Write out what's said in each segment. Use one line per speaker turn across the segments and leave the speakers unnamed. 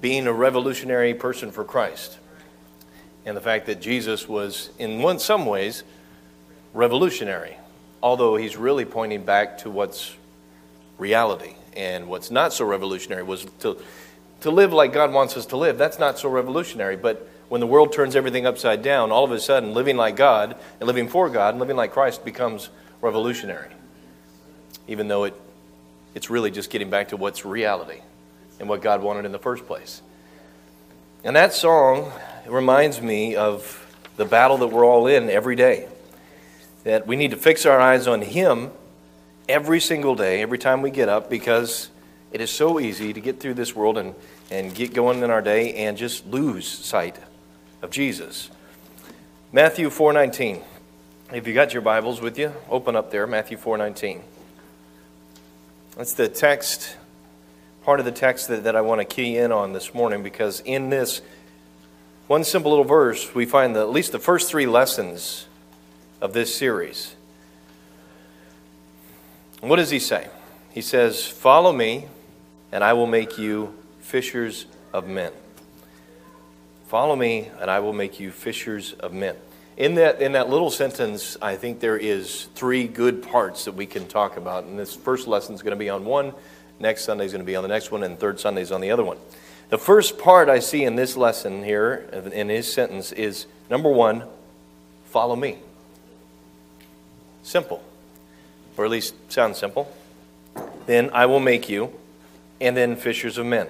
being a revolutionary person for Christ. And the fact that Jesus was, in one, some ways, revolutionary, although he's really pointing back to what's reality. And what's not so revolutionary was to, to live like God wants us to live. That's not so revolutionary. But when the world turns everything upside down, all of a sudden, living like God and living for God and living like Christ becomes revolutionary, even though it, it's really just getting back to what's reality and what God wanted in the first place. And that song reminds me of the battle that we're all in every day. That we need to fix our eyes on Him every single day, every time we get up, because it is so easy to get through this world and, and get going in our day and just lose sight of Jesus. Matthew 4:19. If you got your Bibles with you, open up there, Matthew 4:19. That's the text, part of the text that, that I want to key in on this morning because in this one simple little verse, we find the, at least the first three lessons of this series. What does he say? He says, Follow me, and I will make you fishers of men. Follow me, and I will make you fishers of men. In that, in that little sentence, I think there is three good parts that we can talk about. And this first lesson is going to be on one, next Sunday is going to be on the next one, and third Sunday is on the other one. The first part I see in this lesson here, in his sentence, is number one, follow me. Simple, or at least sounds simple. Then I will make you, and then fishers of men.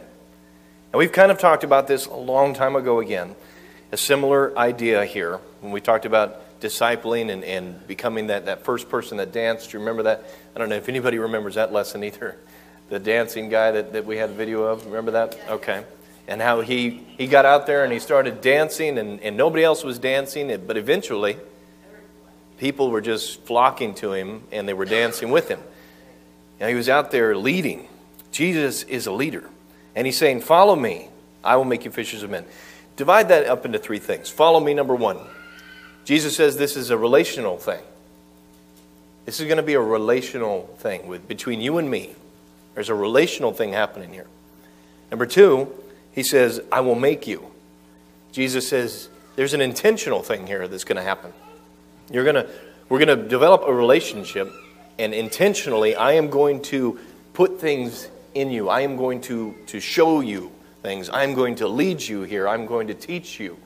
And we've kind of talked about this a long time ago again. A similar idea here when we talked about discipling and, and becoming that, that first person that danced. Do you remember that? I don't know if anybody remembers that lesson either. The dancing guy that, that we had a video of. Remember that? Okay. And how he, he got out there and he started dancing, and, and nobody else was dancing, but eventually people were just flocking to him and they were dancing with him. And he was out there leading. Jesus is a leader. And he's saying, Follow me, I will make you fishers of men. Divide that up into three things. Follow me, number one. Jesus says this is a relational thing. This is going to be a relational thing with, between you and me. There's a relational thing happening here. Number two, he says, I will make you. Jesus says, there's an intentional thing here that's going to happen. You're going to, we're going to develop a relationship, and intentionally, I am going to put things in you. I am going to, to show you things. I'm going to lead you here. I'm going to teach you.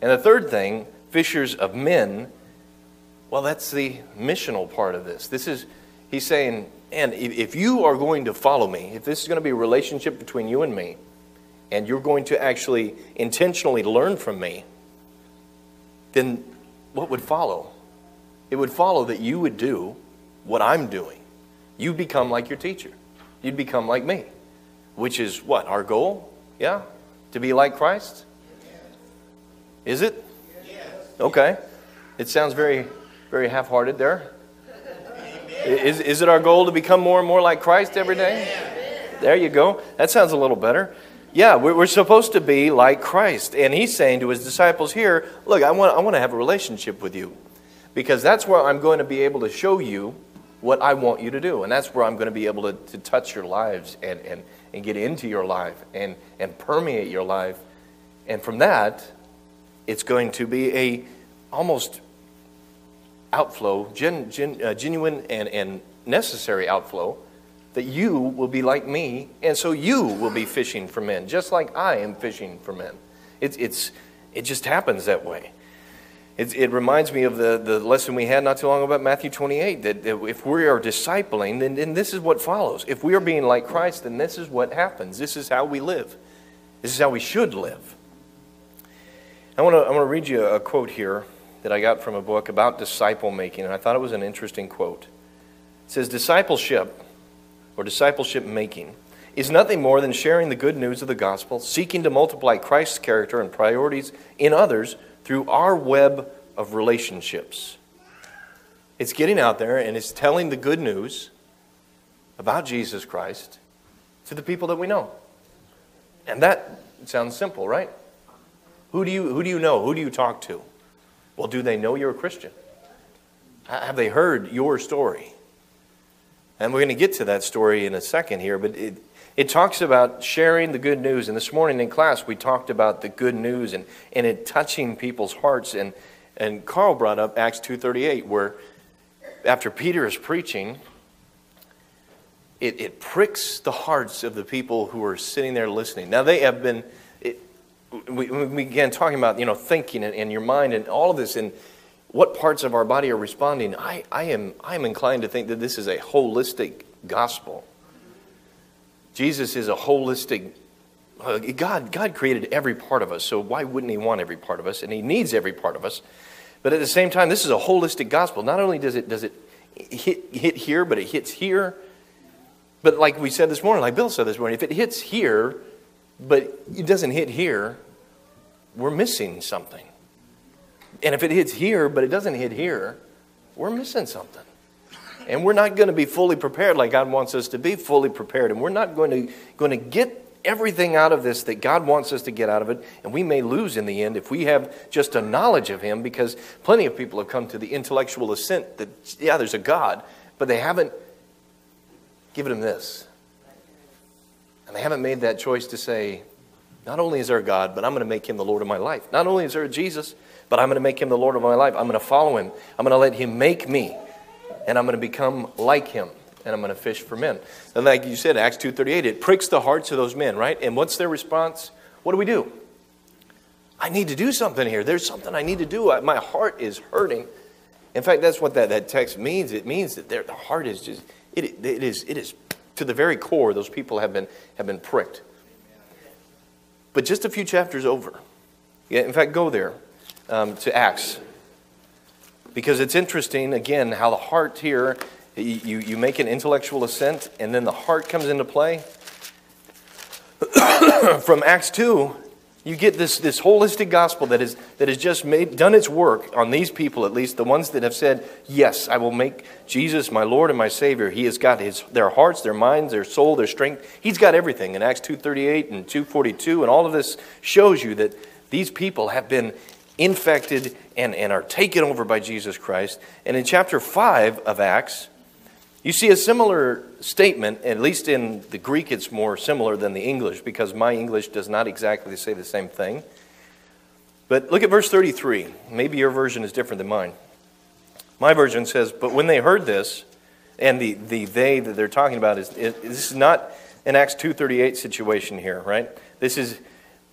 And the third thing, fishers of men, well, that's the missional part of this. This is, he's saying, and if you are going to follow me, if this is going to be a relationship between you and me, and you're going to actually intentionally learn from me, then what would follow? It would follow that you would do what I'm doing. You'd become like your teacher you'd become like me, which is what? Our goal? Yeah? To be like Christ? Is it? Okay. It sounds very, very half hearted there. Is, is it our goal to become more and more like Christ every day? There you go. That sounds a little better. Yeah, we're, supposed to be like Christ. And he's saying to his disciples here, look, I want, I want to have a relationship with you because that's where I'm going to be able to show you what I want you to do. And that's where I'm going to be able to, to touch your lives and, and, and get into your life and, and permeate your life. And from that, it's going to be a almost outflow, gen, gen, uh, genuine and, and necessary outflow, that you will be like me, and so you will be fishing for men, just like I am fishing for men. It's, it's, it just happens that way. It, it, reminds me of the, the lesson we had not too long about Matthew 28 that, if we are discipling, then, then this is what follows. If we are being like Christ, then this is what happens. This is how we live. This is how we should live. I want to I want to read you a quote here that I got from a book about disciple making, and I thought it was an interesting quote. It says, Discipleship or discipleship making is nothing more than sharing the good news of the gospel, seeking to multiply Christ's character and priorities in others through our web of relationships. It's getting out there and it's telling the good news about Jesus Christ to the people that we know. And that sounds simple, right? Who do you, who do you know? Who do you talk to? Well, do they know you're a Christian? Have they heard your story? And we're going to get to that story in a second here, but it, It talks about sharing the good news. And this morning in class, we talked about the good news and, and it touching people's hearts. And, and Carl brought up Acts 2.38, where after Peter is preaching, it, it pricks the hearts of the people who are sitting there listening. Now, they have been, we, we began talking about, you know, thinking and, and your mind and all of this and what parts of our body are responding. I, I, am, I am inclined to think that this is a holistic gospel. Jesus is a holistic uh, God, God created every part of us, so why wouldn't He want every part of us? And He needs every part of us. But at the same time, this is a holistic gospel. Not only does it, does it hit, hit here, but it hits here. But like we said this morning, like Bill said this morning, if it hits here, but it doesn't hit here, we're missing something. And if it hits here, but it doesn't hit here, we're missing something. And we're not going to be fully prepared like God wants us to be fully prepared. And we're not going to, going to get everything out of this that God wants us to get out of it. And we may lose in the end if we have just a knowledge of Him because plenty of people have come to the intellectual assent that, yeah, there's a God, but they haven't given Him this. And they haven't made that choice to say, not only is there a God, but I'm going to make Him the Lord of my life. Not only is there a Jesus, but I'm going to make Him the Lord of my life. I'm going to follow Him. I'm going to let Him make me and I'm going to become like him and I'm going to fish for men. And like you said, Acts 2.38, it pricks the hearts of those men, right? And what's their response? What do we do? I need to do something here. There's something I need to do. My heart is hurting. In fact, that's what that, that text means. It means that their, the heart is just, it, it, is, it is to the very core, those people have been, have been pricked. But just a few chapters over. Yeah, in fact, go there um, to Acts because it's interesting, again, how the heart here, you, you make an intellectual assent, and then the heart comes into play. From Acts 2, you get this, this holistic gospel that, is, that has just made, done its work on these people, at least the ones that have said, Yes, I will make Jesus my Lord and my Savior. He has got his, their hearts, their minds, their soul, their strength. He's got everything. In Acts 2.38 and 2.42, and all of this shows you that these people have been infected and, and are taken over by Jesus Christ. And in chapter 5 of Acts, you see a similar statement, at least in the Greek, it's more similar than the English because my English does not exactly say the same thing. But look at verse 33. Maybe your version is different than mine. My version says, But when they heard this, and the, the they that they're talking about is, is this is not an Acts 2.38 situation here, right? This is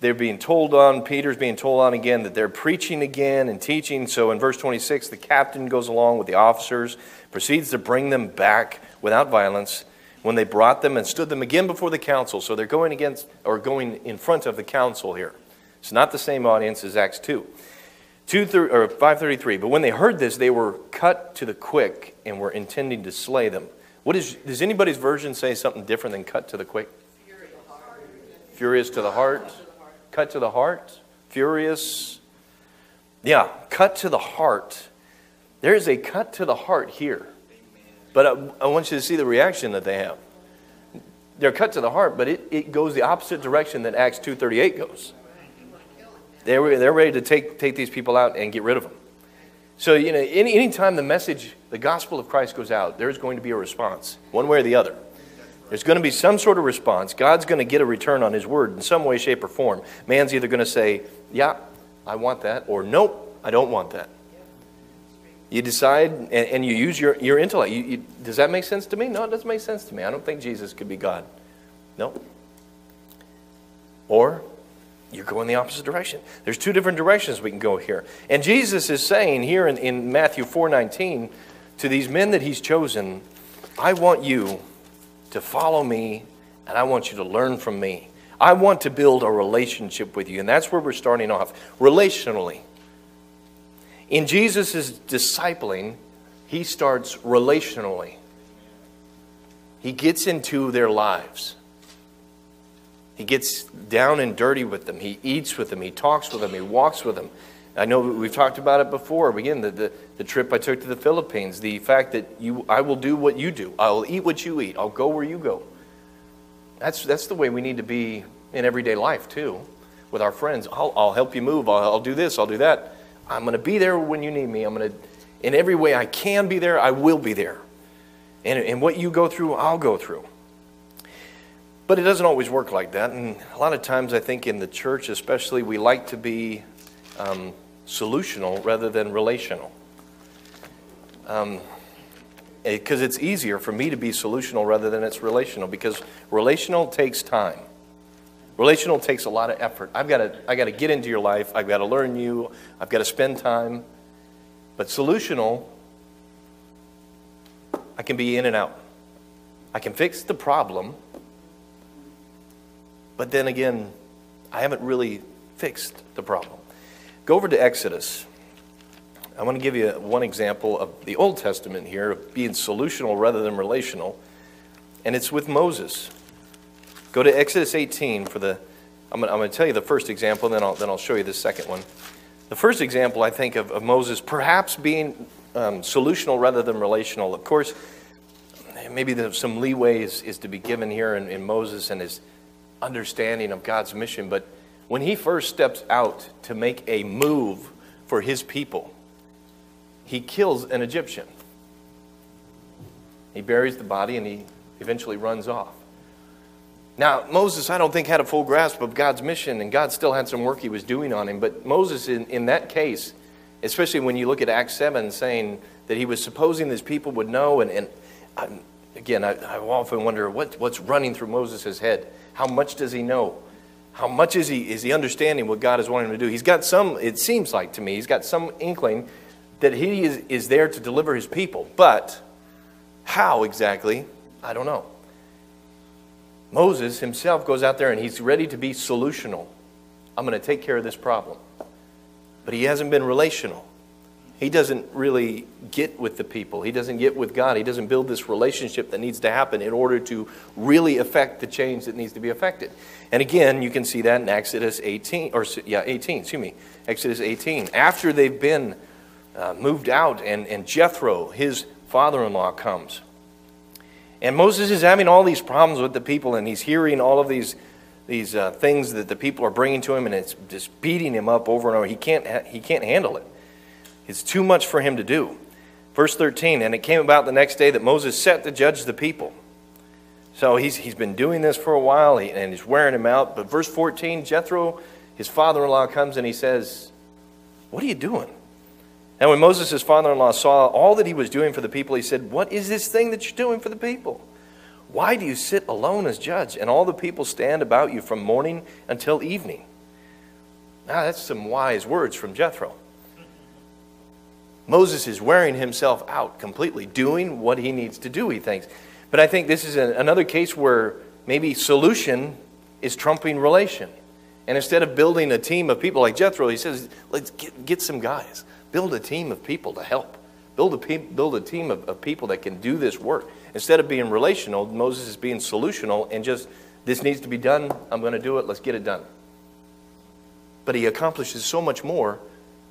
they're being told on, Peter's being told on again that they're preaching again and teaching. So in verse 26, the captain goes along with the officers, proceeds to bring them back without violence when they brought them and stood them again before the council. So they're going against or going in front of the council here. It's not the same audience as Acts 2. 2 or 533. But when they heard this, they were cut to the quick and were intending to slay them. What is, does anybody's version say something different than cut to the quick? Furious to the heart cut to the heart, furious. Yeah, cut to the heart. There is a cut to the heart here. But I, I, want you to see the reaction that they have. They're cut to the heart, but it, it goes the opposite direction that Acts 2.38 goes. They're, they're ready to take, take these people out and get rid of them. So, you know, any, anytime the message, the gospel of Christ goes out, there's going to be a response, one way or the other. There's going to be some sort of response. God's going to get a return on His word in some way, shape, or form. Man's either going to say, Yeah, I want that, or Nope, I don't want that. You decide and, and you use your, your intellect. You, you, does that make sense to me? No, it doesn't make sense to me. I don't think Jesus could be God. No. Or you go in the opposite direction. There's two different directions we can go here. And Jesus is saying here in, in Matthew 4:19 to these men that he's chosen, I want you to follow me, and I want you to learn from me. I want to build a relationship with you, and that's where we're starting off relationally. In Jesus' discipling, he starts relationally. He gets into their lives. He gets down and dirty with them. He eats with them. He talks with them. He walks with them. I know we've talked about it before. Again, the, the, the, trip I took to the Philippines, the fact that you, I will do what you do. I will eat what you eat. I'll go where you go. That's, that's the way we need to be in everyday life, too, with our friends. I'll, I'll help you move. I'll, I'll do this. I'll do that. I'm going to be there when you need me. I'm going to, in every way I can be there, I will be there. And, and what you go through, I'll go through. But it doesn't always work like that. And a lot of times, I think in the church, especially, we like to be um, solutional rather than relational. Because um, it, it's easier for me to be solutional rather than it's relational because relational takes time. Relational takes a lot of effort. I've got to, I got to get into your life. I've got to learn you. I've got to spend time. But solutional, I can be in and out. I can fix the problem but then again, I haven't really fixed the problem. Go over to Exodus. I want to give you one example of the Old Testament here, of being solutional rather than relational, and it's with Moses. Go to Exodus 18 for the. I'm going, to tell you the first example, then I'll, then I'll show you the second one. The first example, I think, of, of Moses perhaps being um, solutional rather than relational. Of course, maybe some leeway is, is to be given here in, in Moses and his understanding of God's mission. But when he first steps out to make a move for his people, he kills an Egyptian. He buries the body and he eventually runs off. Now, Moses, I don't think, had a full grasp of God's mission, and God still had some work he was doing on him. But Moses, in, in that case, especially when you look at Acts 7, saying that he was supposing these people would know, and, and um, again, I, I often wonder what, what's running through Moses' head. How much does he know? How much is he, is he understanding what God is wanting him to do? He's got some, it seems like to me, he's got some inkling that he is, is there to deliver his people. But how exactly, I don't know. Moses himself goes out there and he's ready to be solutional. I'm going to take care of this problem. But he hasn't been relational he doesn't really get with the people. He doesn't get with God. He doesn't build this relationship that needs to happen in order to really affect the change that needs to be affected. And again, you can see that in Exodus 18, or yeah, 18, excuse me, Exodus 18. After they've been uh, moved out, and, and Jethro, his father in law, comes. And Moses is having all these problems with the people, and he's hearing all of these, these uh, things that the people are bringing to him, and it's just beating him up over and over. He can't, ha- he can't handle it. It's too much for him to do. Verse 13, and it came about the next day that Moses set to judge the people. So he's, he's been doing this for a while and he's wearing him out. But verse 14, Jethro, his father in law, comes and he says, What are you doing? And when Moses, father in law, saw all that he was doing for the people, he said, What is this thing that you're doing for the people? Why do you sit alone as judge? And all the people stand about you from morning until evening. Now, that's some wise words from Jethro. Moses is wearing himself out completely, doing what he needs to do, he thinks. But I think this is a, another case where maybe solution is trumping relation. And instead of building a team of people like Jethro, he says, let's get, get some guys. Build a team of people to help. Build a, build a team of, of people that can do this work. Instead of being relational, Moses is being solutional and just, this needs to be done. I'm going to do it. Let's get it done. But he accomplishes so much more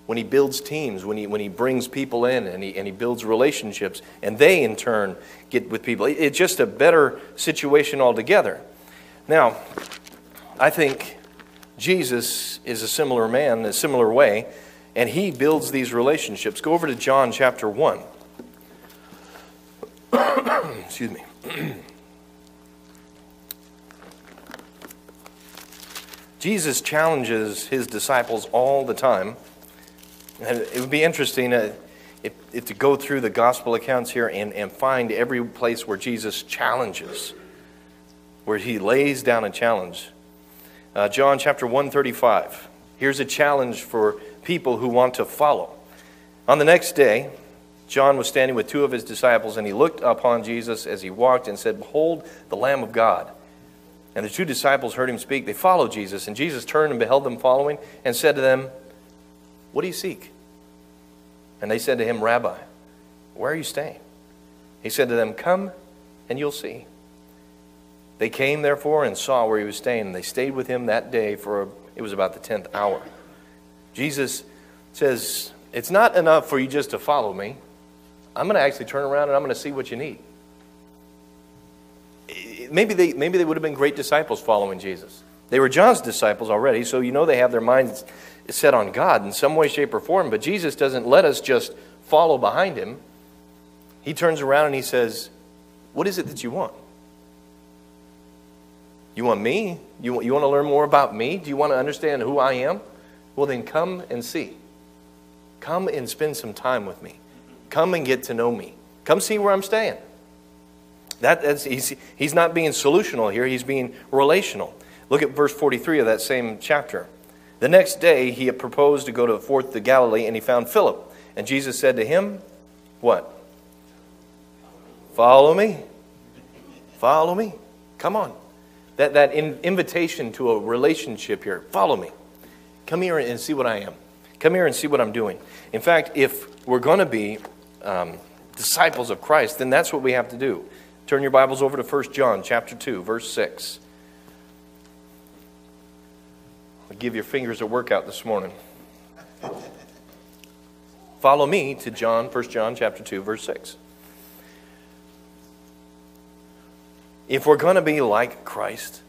when he builds teams, when he, when he brings people in and he, and he builds relationships, and they in turn get with people. It's just a better situation altogether. Now, I think Jesus is a similar man, a similar way, and he builds these relationships. Go over to John chapter 1. Excuse me. Jesus challenges his disciples all the time and it would be interesting uh, if, if to go through the gospel accounts here and, and find every place where Jesus challenges, where he lays down a challenge. Uh, John chapter 135. Here's a challenge for people who want to follow. On the next day, John was standing with two of his disciples, and he looked upon Jesus as he walked and said, Behold, the Lamb of God. And the two disciples heard him speak. They followed Jesus, and Jesus turned and beheld them following and said to them, what do you seek? And they said to him, Rabbi, where are you staying? He said to them, Come and you'll see. They came, therefore, and saw where he was staying, and they stayed with him that day for it was about the tenth hour. Jesus says, It's not enough for you just to follow me. I'm going to actually turn around and I'm going to see what you need. Maybe they, maybe they would have been great disciples following Jesus. They were John's disciples already, so you know they have their minds set on God in some way, shape, or form. But Jesus doesn't let us just follow behind him. He turns around and he says, What is it that you want? You want me? You, want, you want to learn more about me? Do you want to understand who I am? Well, then come and see. Come and spend some time with me. Come and get to know me. Come see where I'm staying. That, that's, he's, he's not being solutional here, he's being relational. Look at verse 43 of that same chapter. The next day he had proposed to go to forth to Galilee, and he found Philip. And Jesus said to him, What? Follow me. Follow me. Come on. That, that in, invitation to a relationship here. Follow me. Come here and see what I am. Come here and see what I'm doing. In fact, if we're going to be um, disciples of Christ, then that's what we have to do. Turn your Bibles over to 1 John chapter 2, verse 6. I'll give your fingers a workout this morning. Follow me to John, 1 John chapter 2, verse 6. If we're going to be like Christ,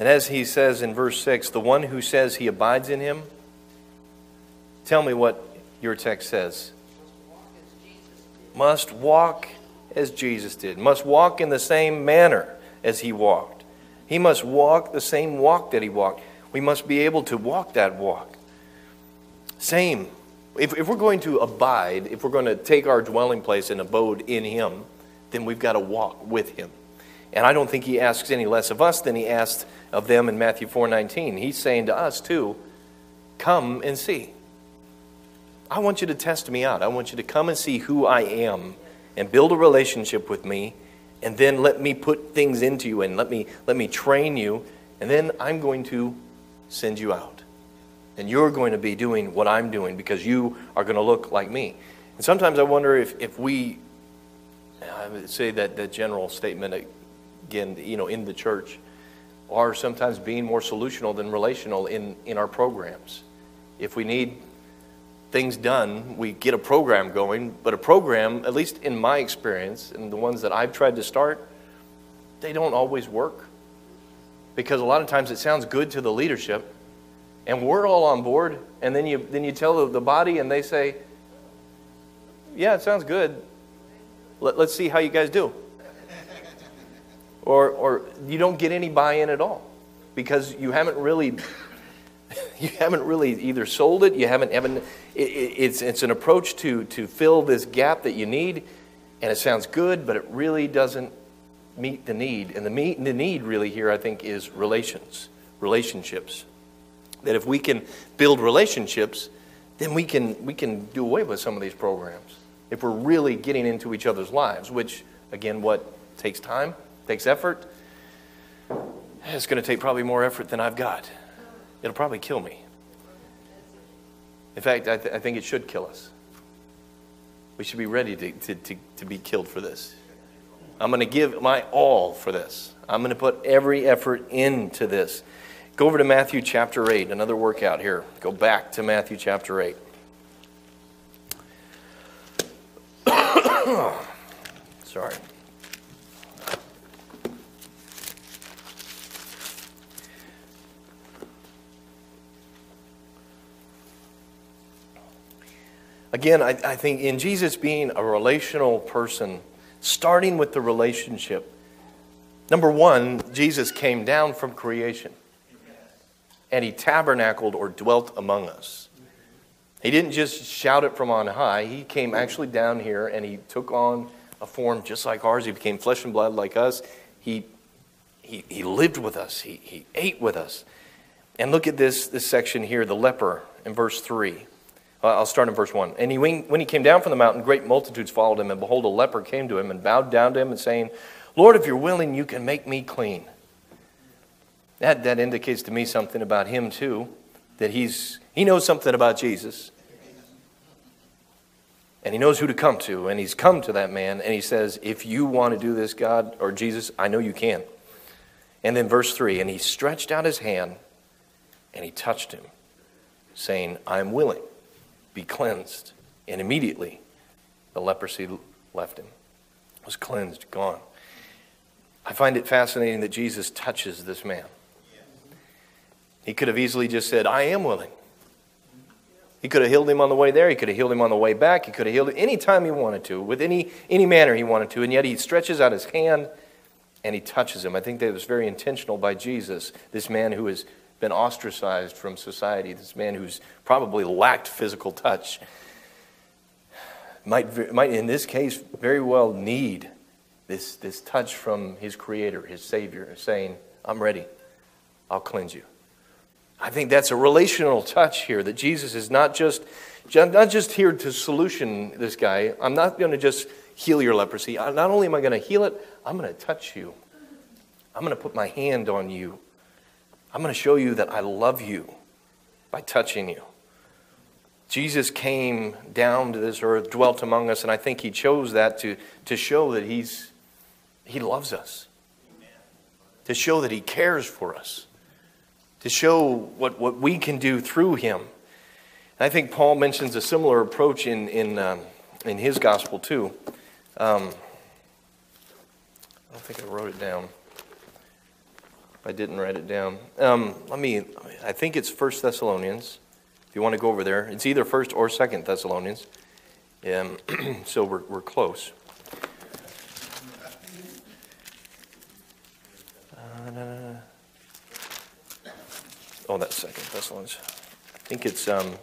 and as he says in verse 6, the one who says he abides in him, tell me what your text says. Must walk as Jesus did, must walk in the same manner as he walked. He must walk the same walk that he walked. We must be able to walk that walk. Same. If, if we're going to abide, if we're going to take our dwelling place and abode in him, then we've got to walk with him. And I don't think he asks any less of us than he asked of them in Matthew 4:19. He's saying to us too, come and see. I want you to test me out. I want you to come and see who I am and build a relationship with me and then let me put things into you and let me let me train you and then I'm going to send you out. And you're going to be doing what I'm doing because you are going to look like me. And sometimes I wonder if, if we I would say that the general statement again, you know, in the church are sometimes being more solutional than relational in, in our programs. If we need things done, we get a program going, but a program, at least in my experience and the ones that I've tried to start, they don't always work. Because a lot of times it sounds good to the leadership, and we're all on board, and then you, then you tell the, body, and they say, Yeah, it sounds good. Let, let's see how you guys do. Or, or you don't get any buy in at all because you haven't really you haven't really either sold it, you haven't, haven't it, it's, it's an approach to, to fill this gap that you need, and it sounds good, but it really doesn't meet the need. And the, meet, the need really here, I think, is relations, relationships. That if we can build relationships, then we can, we can do away with some of these programs. If we're really getting into each other's lives, which, again, what takes time, takes effort, it's going to take probably more effort than I've got. It'll probably kill me. In fact, I, th- I think it should kill us. We should be ready to, to, to, to be killed for this. I'm going to give my all for this. I'm going to put every effort into this. Go over to Matthew chapter 8, another workout here. Go back to Matthew chapter 8. Sorry. Again, I, I think in Jesus being a relational person, starting with the relationship, number one, Jesus came down from creation and he tabernacled or dwelt among us. He didn't just shout it from on high, he came actually down here and he took on a form just like ours. He became flesh and blood like us. He, he, he lived with us, he, he ate with us. And look at this, this section here, the leper in verse 3. I'll start in verse 1. And he, when he came down from the mountain, great multitudes followed him, and behold, a leper came to him and bowed down to him and saying, Lord, if you're willing, you can make me clean. That, that indicates to me something about him, too, that he's, he knows something about Jesus. And he knows who to come to, and he's come to that man, and he says, If you want to do this, God, or Jesus, I know you can. And then verse 3 And he stretched out his hand, and he touched him, saying, I'm willing be cleansed. And immediately the leprosy left him, was cleansed, gone. I find it fascinating that Jesus touches this man. He could have easily just said, I am willing. He could have healed him on the way there. He could have healed him on the way back. He could have healed him any time he wanted to, with any, any manner he wanted to. And yet he stretches out his hand and he touches him. I think that was very intentional by Jesus, this man who has been ostracized from society, this man who's probably lacked physical touch, might, might in this case very well need this, this touch from his creator, his savior, saying, I'm ready. I'll cleanse you. I think that's a relational touch here that Jesus is not just, not just here to solution this guy. I'm not going to just heal your leprosy. Not only am I going to heal it, I'm going to touch you. I'm going to put my hand on you. I'm going to show you that I love you by touching you. Jesus came down to this earth, dwelt among us, and I think he chose that to, to show that he's, he loves us, to show that he cares for us, to show what, what we can do through him. And I think Paul mentions a similar approach in, in, um, in his gospel, too. Um, I don't think I wrote it down. I didn't write it down. Um, let me, I think it's First Thessalonians. If you want to go over there, it's either First or Second Thessalonians. Um, so we're, we're close. Uh, oh, that's Second Thessalonians. I think it's. Um,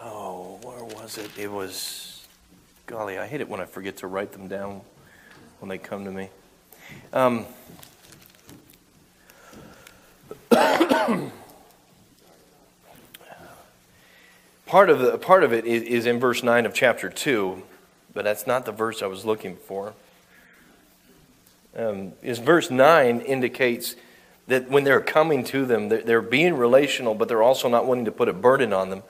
oh, where was it? It was. Golly, I hate it when I forget to write them down when they come to me. Um, part of the part of it is, is, in verse nine of chapter two, but that's not the verse I was looking for. Um, is verse nine indicates that when they're coming to them, they're, they're being relational, but they're also not wanting to put a burden on them.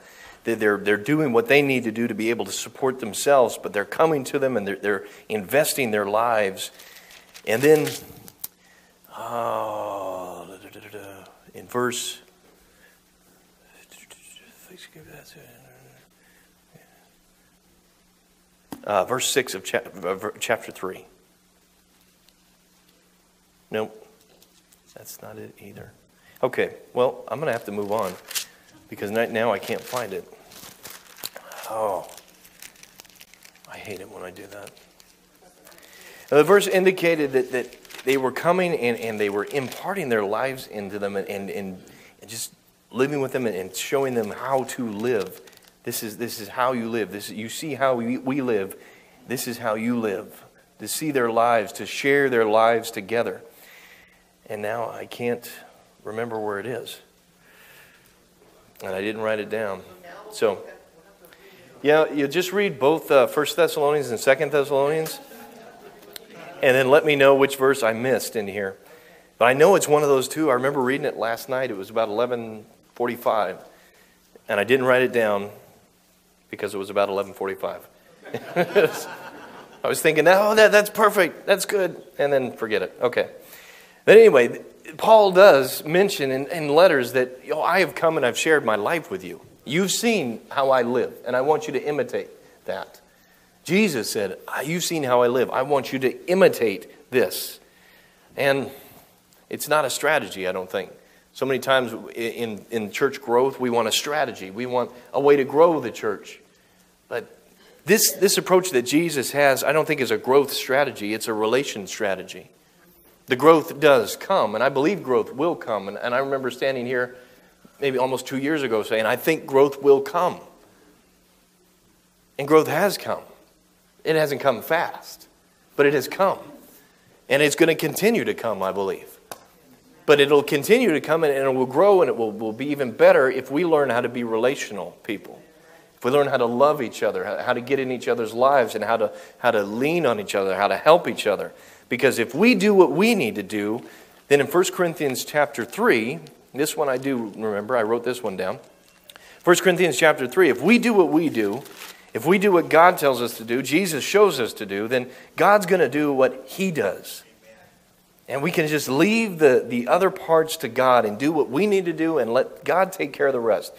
They're, they're doing what they need to do to be able to support themselves, but they're coming to them and they're, they're investing their lives. And then, oh, in verse, uh, verse 6 of chapter 3. Nope, that's not it either. Okay, well, I'm going to have to move on because now I can't find it. Oh, I hate it when I do that. The verse indicated that, that they were coming and, and they were imparting their lives into them and, and, and just living with them and showing them how to live. This is, this is how you live. This, you see how we, we live. This is how you live. To see their lives, to share their lives together. And now I can't remember where it is. And I didn't write it down. So yeah, you just read both uh, 1 Thessalonians and 2 Thessalonians, and then let me know which verse I missed in here. But I know it's one of those two. I remember reading it last night. It was about 11:45, and I didn't write it down because it was about 11:45. I was thinking, oh, that, that's perfect. That's good. And then forget it. Okay. But anyway, Paul does mention in, in letters that you know, I have come and I've shared my life with you. You've seen how I live, and I want you to imitate that. Jesus said, You've seen how I live. I want you to imitate this. And it's not a strategy, I don't think. So many times in, in church growth, we want a strategy, we want a way to grow the church. But this, this approach that Jesus has, I don't think is a growth strategy, it's a relation strategy. The growth does come, and I believe growth will come. And, and I remember standing here maybe almost two years ago saying, I think growth will come. And growth has come. It hasn't come fast, but it has come. And it's going to continue to come, I believe. But it'll continue to come and it will grow and it will, will be even better if we learn how to be relational people. If we learn how to love each other, how to get in each other's lives, and how to, how to lean on each other, how to help each other. Because if we do what we need to do, then in 1 Corinthians chapter 3, this one I do remember. I wrote this one down. 1 Corinthians chapter 3. If we do what we do, if we do what God tells us to do, Jesus shows us to do, then God's going to do what He does. And we can just leave the, the other parts to God and do what we need to do and let God take care of the rest.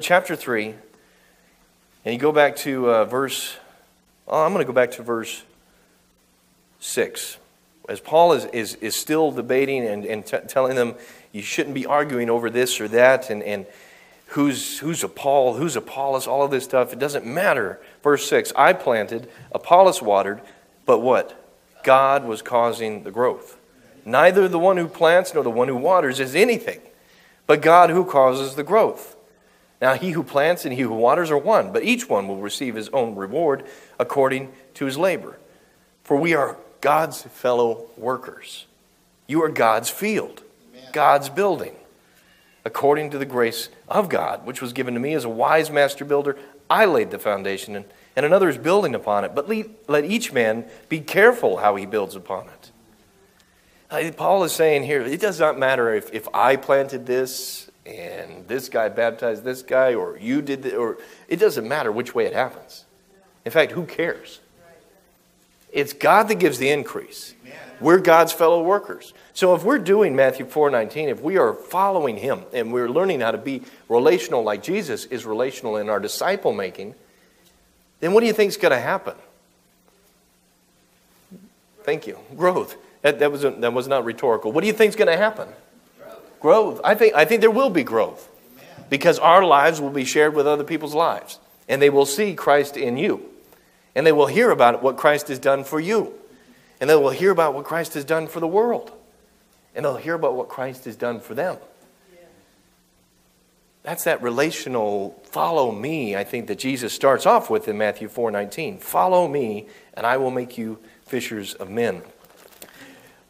Chapter 3, and you go back to uh, verse, oh, I'm going to go back to verse 6. As Paul is, is, is still debating and, and t- telling them you shouldn't be arguing over this or that. And, and who's, who's a Paul, who's Apollos, all of this stuff. It doesn't matter. Verse 6 I planted, Apollos watered, but what? God was causing the growth. Neither the one who plants nor the one who waters is anything, but God who causes the growth. Now, he who plants and he who waters are one, but each one will receive his own reward according to his labor. For we are God's fellow workers. You are God's field, God's building according to the grace of God, which was given to me as a wise master builder. I laid the foundation, and, and another is building upon it. But let each man be careful how he builds upon it. Uh, Paul is saying here, it does not matter if, if I planted this and this guy baptized this guy or you did it, or it doesn't matter which way it happens. In fact, who cares? It's God that gives the increase. We're God's fellow workers. So if we're doing Matthew 4:19, if we are following him and we're learning how to be relational like Jesus is relational in our disciple making, then what do you think is going to happen? Thank you. Growth. That, that, was, a, that was not rhetorical. What do you think is going to happen? Growth. growth. I think, I think there will be growth because our lives will be shared with other people's lives and they will see Christ in you and they will hear about what Christ has done for you. And they will hear about what Christ has done for the world. And they'll hear about what Christ has done for them. That's that relational follow me, I think, that Jesus starts off with in Matthew 4 19. Follow me, and I will make you fishers of men.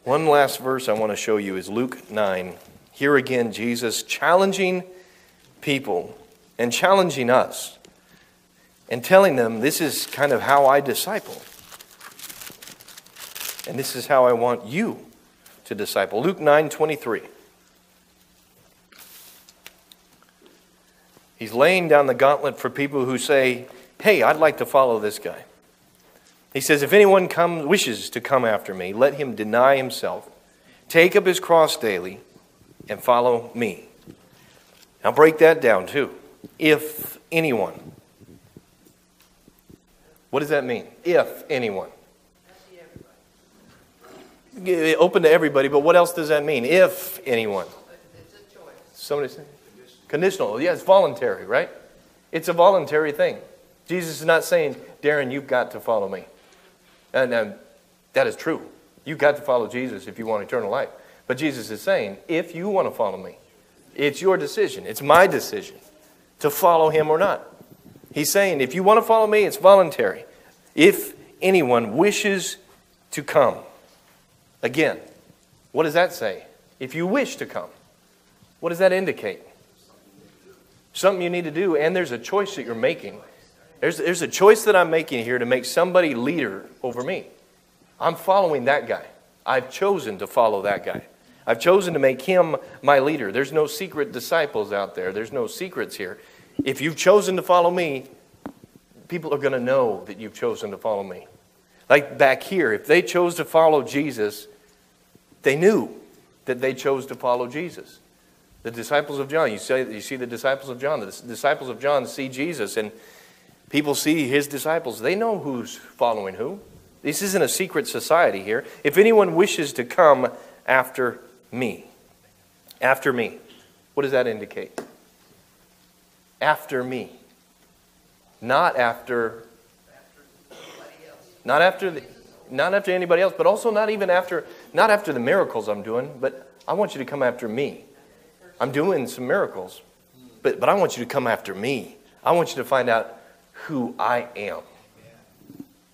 One last verse I want to show you is Luke 9. Here again, Jesus challenging people and challenging us and telling them this is kind of how I disciple. And this is how I want you to disciple. Luke 9 23. He's laying down the gauntlet for people who say, Hey, I'd like to follow this guy. He says, If anyone comes, wishes to come after me, let him deny himself, take up his cross daily, and follow me. Now break that down too. If anyone. What does that mean? If anyone open to everybody, but what else does that mean? If anyone. Somebody say? Conditional. Yeah, it's voluntary, right? It's a voluntary thing. Jesus is not saying, Darren, you've got to follow me. And, and that is true. You've got to follow Jesus if you want eternal life. But Jesus is saying, if you want to follow me, it's your decision. It's my decision to follow him or not. He's saying, if you want to follow me, it's voluntary. If anyone wishes to come. Again, what does that say? If you wish to come, what does that indicate? Something you need to do, and there's a choice that you're making. There's, there's a choice that I'm making here to make somebody leader over me. I'm following that guy. I've chosen to follow that guy. I've chosen to make him my leader. There's no secret disciples out there, there's no secrets here. If you've chosen to follow me, people are going to know that you've chosen to follow me. Like back here, if they chose to follow Jesus, they knew that they chose to follow Jesus. The disciples of John, you, you see the disciples of John, the disciples of John see Jesus, and people see his disciples. They know who's following who. This isn't a secret society here. If anyone wishes to come after me, after me, what does that indicate? After me. Not after not after, the, not after anybody else, but also not even after, not after the miracles I'm doing, but I want you to come after me. I'm doing some miracles, but, but I want you to come after me. I want you to find out who I am.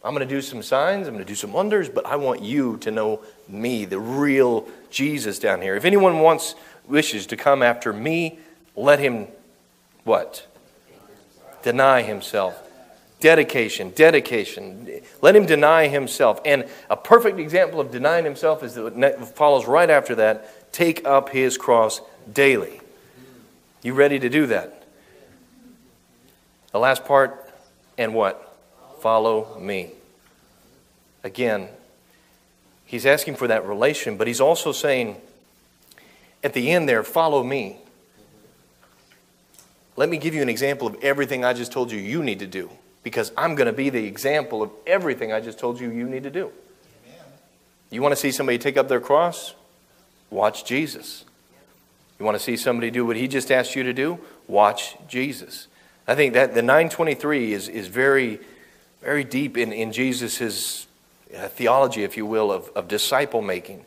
I'm going to do some signs, I'm going to do some wonders, but I want you to know me, the real Jesus down here. If anyone wants, wishes to come after me, let him what? Deny himself Dedication, dedication. Let him deny himself. And a perfect example of denying himself is that follows right after that take up his cross daily. You ready to do that? The last part, and what? Follow me. Again, he's asking for that relation, but he's also saying at the end there, follow me. Let me give you an example of everything I just told you you need to do because I'm going to be the example of everything I just told you you need to do. Amen. You want to see somebody take up their cross? Watch Jesus. You want to see somebody do what he just asked you to do? Watch Jesus. I think that the 923 is, is very, very deep in, in Jesus' uh, theology, if you will, of, of disciple making.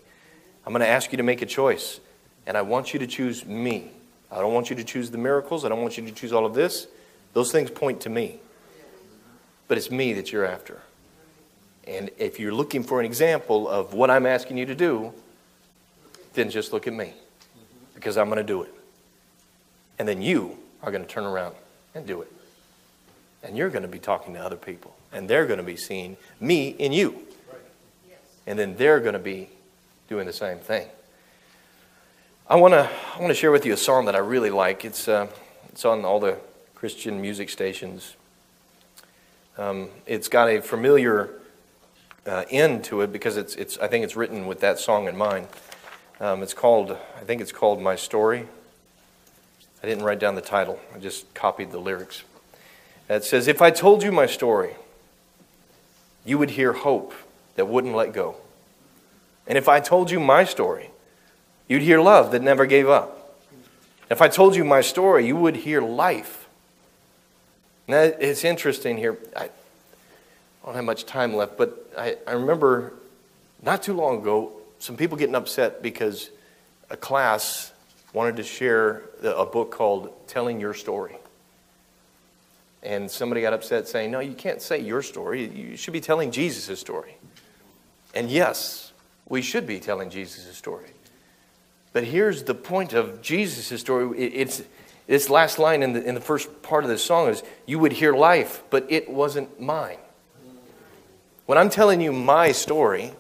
I'm going to ask you to make a choice, and I want you to choose me. I don't want you to choose the miracles. I don't want you to choose all of this. Those things point to me. But it's me that you're after. And if you're looking for an example of what I'm asking you to do, then just look at me because I'm going to do it. And then you are going to turn around and do it. And you're going to be talking to other people, and they're going to be seeing me in you. And then they're going to be doing the same thing. I want to I want to share with you a song that I really like. It's uh, it's on all the Christian music stations. Um, it's got a familiar uh, end to it because it's it's I think it's written with that song in mind. Um, it's called I think it's called My Story. I didn't write down the title. I just copied the lyrics. It says, "If I told you my story, you would hear hope that wouldn't let go." And if I told you my story, you'd hear love that never gave up. If I told you my story, you would hear life. Now, it's interesting here. I don't have much time left, but I, I remember not too long ago some people getting upset because a class wanted to share a book called Telling Your Story. And somebody got upset saying, No, you can't say your story. You should be telling Jesus' story. And yes, we should be telling Jesus' story. But here's the point of Jesus' story. It's this last line in the, in the first part of the song is, You would hear life, but it wasn't mine. When I'm telling you my story,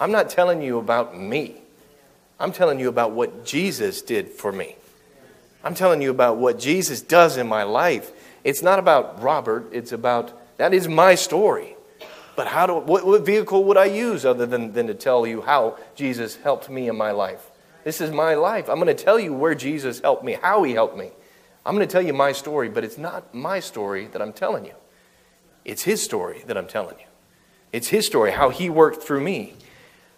I'm not telling you about me. I'm telling you about what Jesus did for me. I'm telling you about what Jesus does in my life. It's not about Robert, it's about that is my story. But how do, what, what vehicle would I use other than, than to tell you how Jesus helped me in my life? This is my life. I'm going to tell you where Jesus helped me, how he helped me. I'm going to tell you my story, but it's not my story that I'm telling you. It's his story that I'm telling you. It's his story, how he worked through me.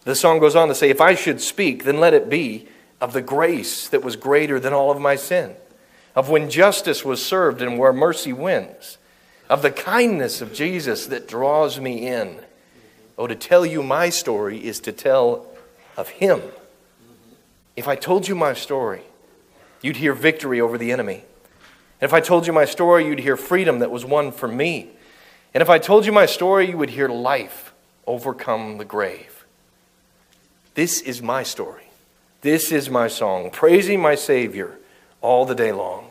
The song goes on to say, If I should speak, then let it be of the grace that was greater than all of my sin, of when justice was served and where mercy wins of the kindness of Jesus that draws me in. Oh, to tell you my story is to tell of Him. If I told you my story, you'd hear victory over the enemy. And if I told you my story, you'd hear freedom that was won for me. And if I told you my story, you would hear life overcome the grave. This is my story. This is my song, praising my Savior all the day long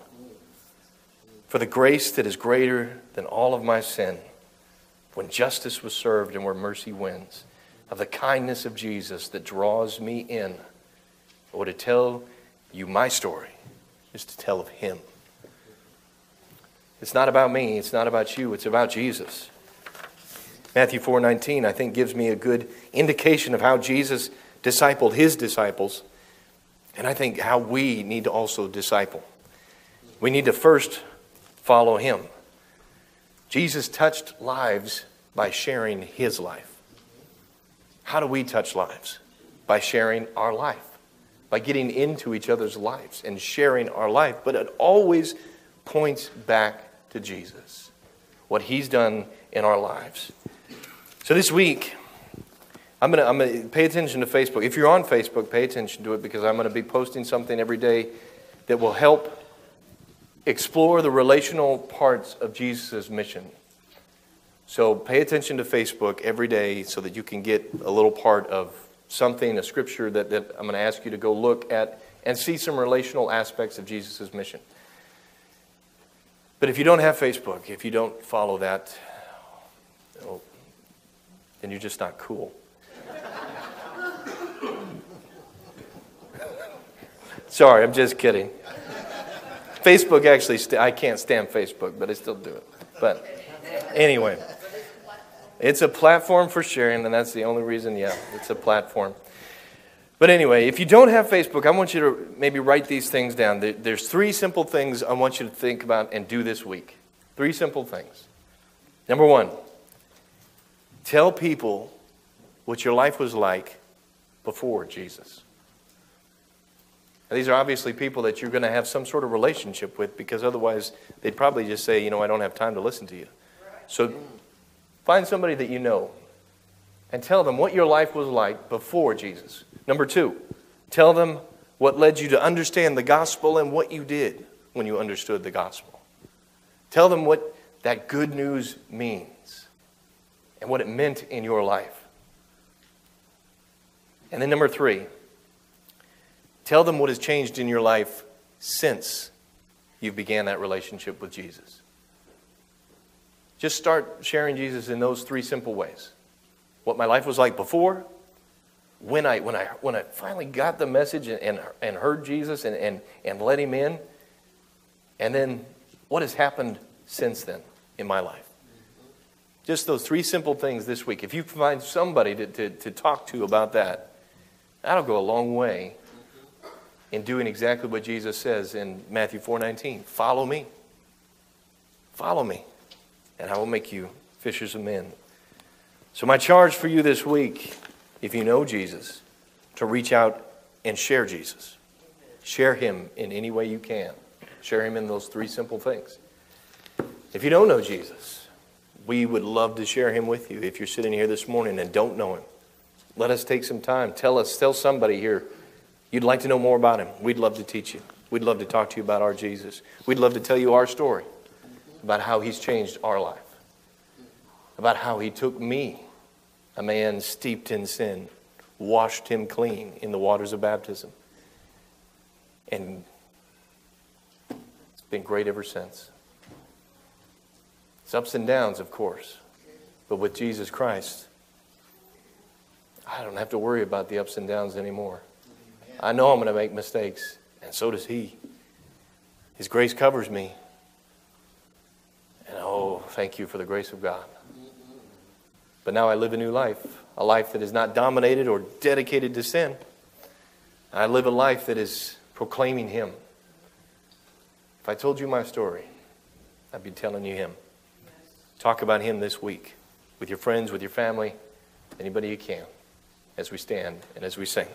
for the grace that is greater than all of my sin, when justice was served and where mercy wins, of the kindness of Jesus that draws me in. Or to tell you my story is to tell of Him. It's not about me, it's not about you, it's about Jesus. Matthew 4:19 I think gives me a good indication of how Jesus discipled his disciples and I think how we need to also disciple. We need to first follow him. Jesus touched lives by sharing his life. How do we touch lives? By sharing our life, by getting into each other's lives and sharing our life. But it always points back to Jesus, what he's done in our lives. So this week, I'm going to I'm gonna pay attention to Facebook. If you're on Facebook, pay attention to it because I'm going to be posting something every day that will help explore the relational parts of Jesus' mission. So pay attention to Facebook every day so that you can get a little part of something, a scripture that, that I'm going to ask you to go look at and see some relational aspects of Jesus' mission. But if you don't have Facebook, if you don't follow that, oh, then you're just not cool. Sorry, I'm just kidding. Facebook actually, st- I can't stand Facebook, but I still do it. But anyway, it's a platform for sharing, and that's the only reason, yeah, it's a platform. But anyway, if you don't have Facebook, I want you to maybe write these things down. There's three simple things I want you to think about and do this week. Three simple things. Number one, tell people what your life was like before Jesus. Now, these are obviously people that you're going to have some sort of relationship with because otherwise they'd probably just say, you know, I don't have time to listen to you. So find somebody that you know and tell them what your life was like before Jesus. Number two, tell them what led you to understand the gospel and what you did when you understood the gospel. Tell them what that good news means and what it meant in your life. And then, number three, tell them what has changed in your life since you began that relationship with Jesus. Just start sharing Jesus in those three simple ways what my life was like before, when I, when I, when I finally got the message and, and, and heard Jesus and, and, and let him in, and then what has happened since then in my life. Just those three simple things this week. If you find somebody to, to, to talk to about that, that'll go a long way in doing exactly what Jesus says in Matthew 4:19. Follow me. Follow me, and I will make you fishers of men. So my charge for you this week, if you know Jesus, to reach out and share Jesus. Share him in any way you can. Share him in those three simple things. If you don't know Jesus, we would love to share him with you. If you're sitting here this morning and don't know him, let us take some time. Tell us, tell somebody here you'd like to know more about him. We'd love to teach you. We'd love to talk to you about our Jesus. We'd love to tell you our story about how he's changed our life, about how he took me, a man steeped in sin, washed him clean in the waters of baptism. And it's been great ever since. It's ups and downs, of course. But with Jesus Christ, I don't have to worry about the ups and downs anymore. I know I'm going to make mistakes, and so does He. His grace covers me. And oh, thank you for the grace of God. But now I live a new life, a life that is not dominated or dedicated to sin. I live a life that is proclaiming Him. If I told you my story, I'd be telling you Him. Talk about Him this week with your friends, with your family, anybody you can, as we stand and as we sing.